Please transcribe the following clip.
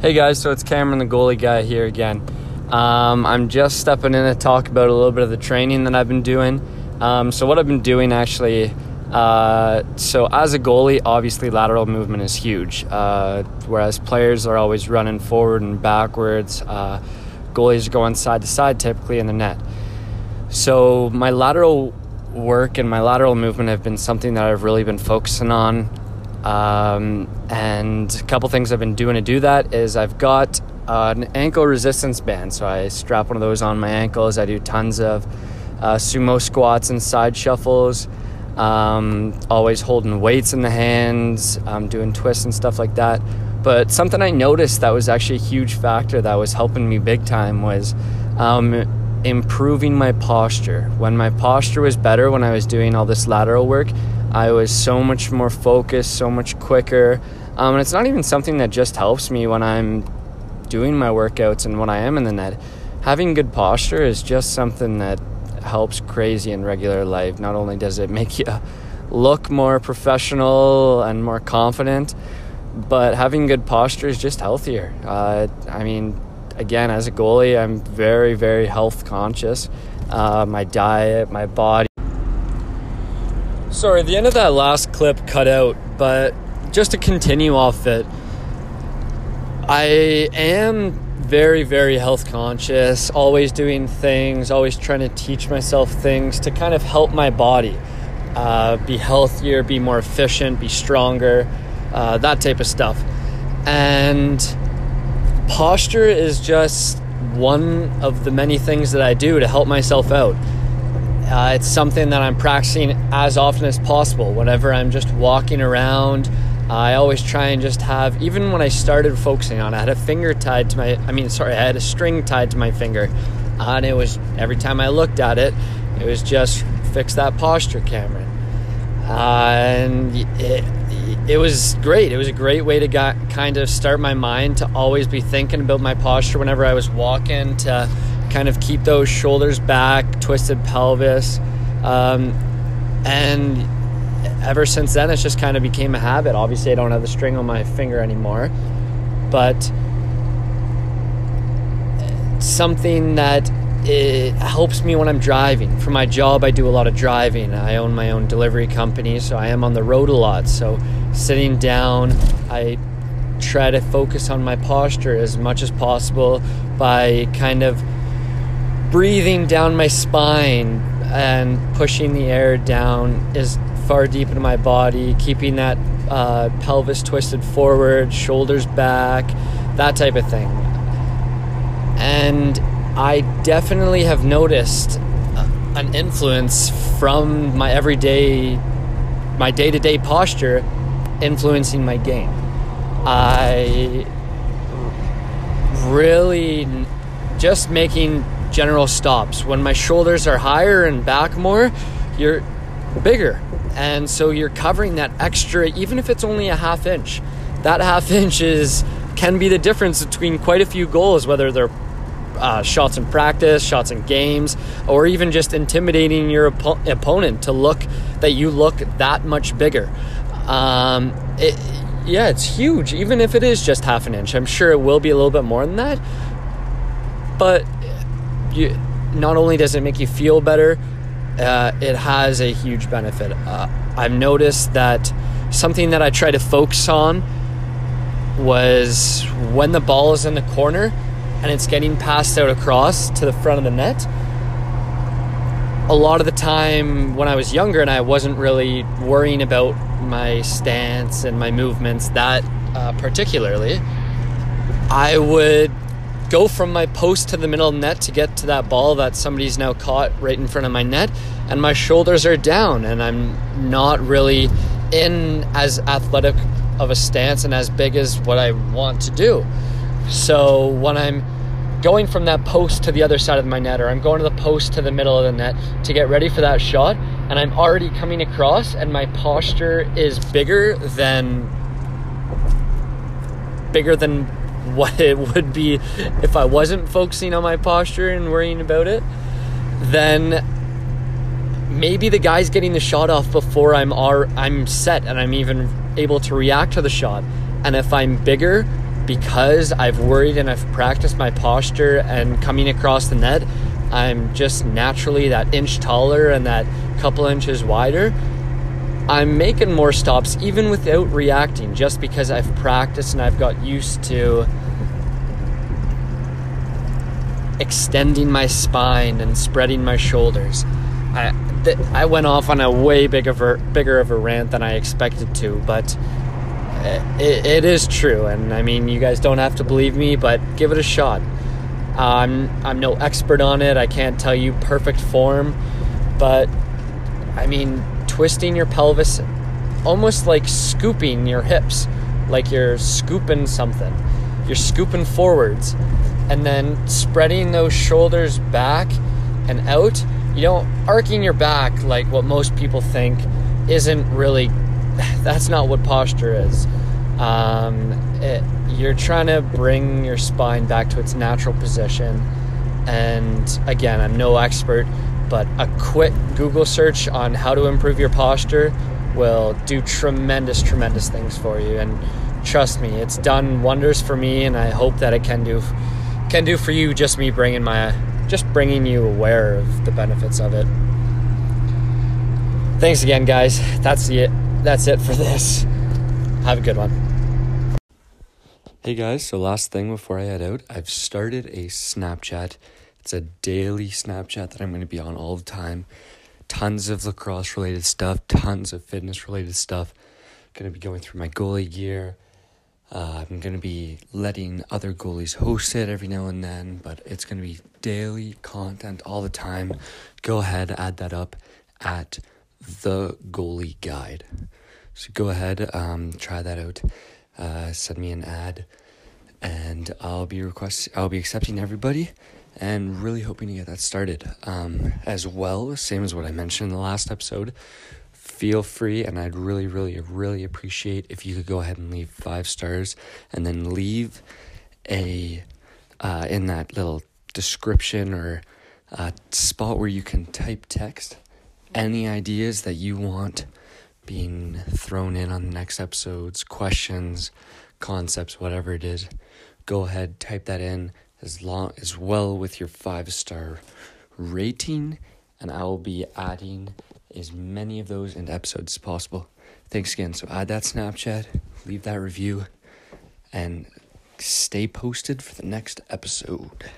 Hey guys, so it's Cameron, the goalie guy here again. Um, I'm just stepping in to talk about a little bit of the training that I've been doing. Um, so, what I've been doing actually, uh, so as a goalie, obviously lateral movement is huge. Uh, whereas players are always running forward and backwards, uh, goalies are going side to side typically in the net. So, my lateral work and my lateral movement have been something that I've really been focusing on um, and a couple things I've been doing to do that is I've got uh, an ankle resistance band. So I strap one of those on my ankles. I do tons of uh, sumo squats and side shuffles. Um, always holding weights in the hands, um, doing twists and stuff like that. But something I noticed that was actually a huge factor that was helping me big time was um, improving my posture. When my posture was better when I was doing all this lateral work, I was so much more focused, so much quicker. Um, and it's not even something that just helps me when I'm doing my workouts and when I am in the net. Having good posture is just something that helps crazy in regular life. Not only does it make you look more professional and more confident, but having good posture is just healthier. Uh, I mean, again, as a goalie, I'm very, very health conscious. Uh, my diet, my body. Sorry, the end of that last clip cut out, but just to continue off it, I am very, very health conscious, always doing things, always trying to teach myself things to kind of help my body uh, be healthier, be more efficient, be stronger, uh, that type of stuff. And posture is just one of the many things that I do to help myself out. Uh, it's something that I'm practicing as often as possible. Whenever I'm just walking around, I always try and just have, even when I started focusing on it, I had a finger tied to my, I mean, sorry, I had a string tied to my finger. And it was, every time I looked at it, it was just fix that posture, Cameron. Uh, and it, it was great. It was a great way to got, kind of start my mind to always be thinking about my posture whenever I was walking, to kind of keep those shoulders back, twisted pelvis. Um, and ever since then, it's just kind of became a habit. Obviously, I don't have the string on my finger anymore, but something that it helps me when I'm driving. For my job, I do a lot of driving. I own my own delivery company, so I am on the road a lot. So sitting down, I try to focus on my posture as much as possible by kind of breathing down my spine and pushing the air down as far deep into my body, keeping that uh, pelvis twisted forward, shoulders back, that type of thing. And I definitely have noticed uh, an influence from my everyday, my day to day posture influencing my game. I really just making general stops. When my shoulders are higher and back more, you're bigger. And so you're covering that extra, even if it's only a half inch. That half inch is can be the difference between quite a few goals, whether they're uh, shots in practice, shots in games, or even just intimidating your op- opponent to look that you look that much bigger. Um, it, yeah, it's huge, even if it is just half an inch. I'm sure it will be a little bit more than that. But you, not only does it make you feel better, uh, it has a huge benefit. Uh, I've noticed that something that I try to focus on was when the ball is in the corner and it's getting passed out across to the front of the net. A lot of the time when I was younger and I wasn't really worrying about my stance and my movements that uh, particularly, I would go from my post to the middle net to get to that ball that somebody's now caught right in front of my net, and my shoulders are down, and I'm not really in as athletic of a stance and as big as what I want to do. So when I'm going from that post to the other side of my net, or I'm going to the post to the middle of the net to get ready for that shot, and I'm already coming across, and my posture is bigger than bigger than what it would be if I wasn't focusing on my posture and worrying about it, then maybe the guy's getting the shot off before I'm are I'm set and I'm even able to react to the shot. And if I'm bigger, because I've worried and I've practiced my posture and coming across the net, I'm just naturally that inch taller and that couple inches wider. I'm making more stops even without reacting just because I've practiced and I've got used to extending my spine and spreading my shoulders. I, th- I went off on a way bigger, bigger of a rant than I expected to, but uh, it, it is true. And I mean, you guys don't have to believe me, but give it a shot. I'm I'm no expert on it. I can't tell you perfect form, but I mean, twisting your pelvis, almost like scooping your hips, like you're scooping something. You're scooping forwards, and then spreading those shoulders back and out. You know, arcing your back like what most people think isn't really. That's not what posture is. Um, it, you're trying to bring your spine back to its natural position. And again, I'm no expert, but a quick Google search on how to improve your posture will do tremendous, tremendous things for you. And trust me, it's done wonders for me, and I hope that it can do can do for you. Just me bringing my just bringing you aware of the benefits of it. Thanks again, guys. That's it. That's it for this. Have a good one. Hey guys, so last thing before I head out, I've started a Snapchat. It's a daily Snapchat that I'm going to be on all the time. Tons of lacrosse related stuff, tons of fitness related stuff. Going to be going through my goalie gear. Uh, I'm going to be letting other goalies host it every now and then, but it's going to be daily content all the time. Go ahead, add that up at the goalie guide. So go ahead, um, try that out uh, send me an ad, and I'll be request I'll be accepting everybody, and really hoping to get that started. Um, as well, same as what I mentioned in the last episode. Feel free, and I'd really, really, really appreciate if you could go ahead and leave five stars, and then leave a uh, in that little description or uh, spot where you can type text any ideas that you want being thrown in on the next episodes, questions, concepts, whatever it is, go ahead, type that in as long as well with your five star rating, and I will be adding as many of those into episodes as possible. Thanks again. So add that Snapchat, leave that review, and stay posted for the next episode.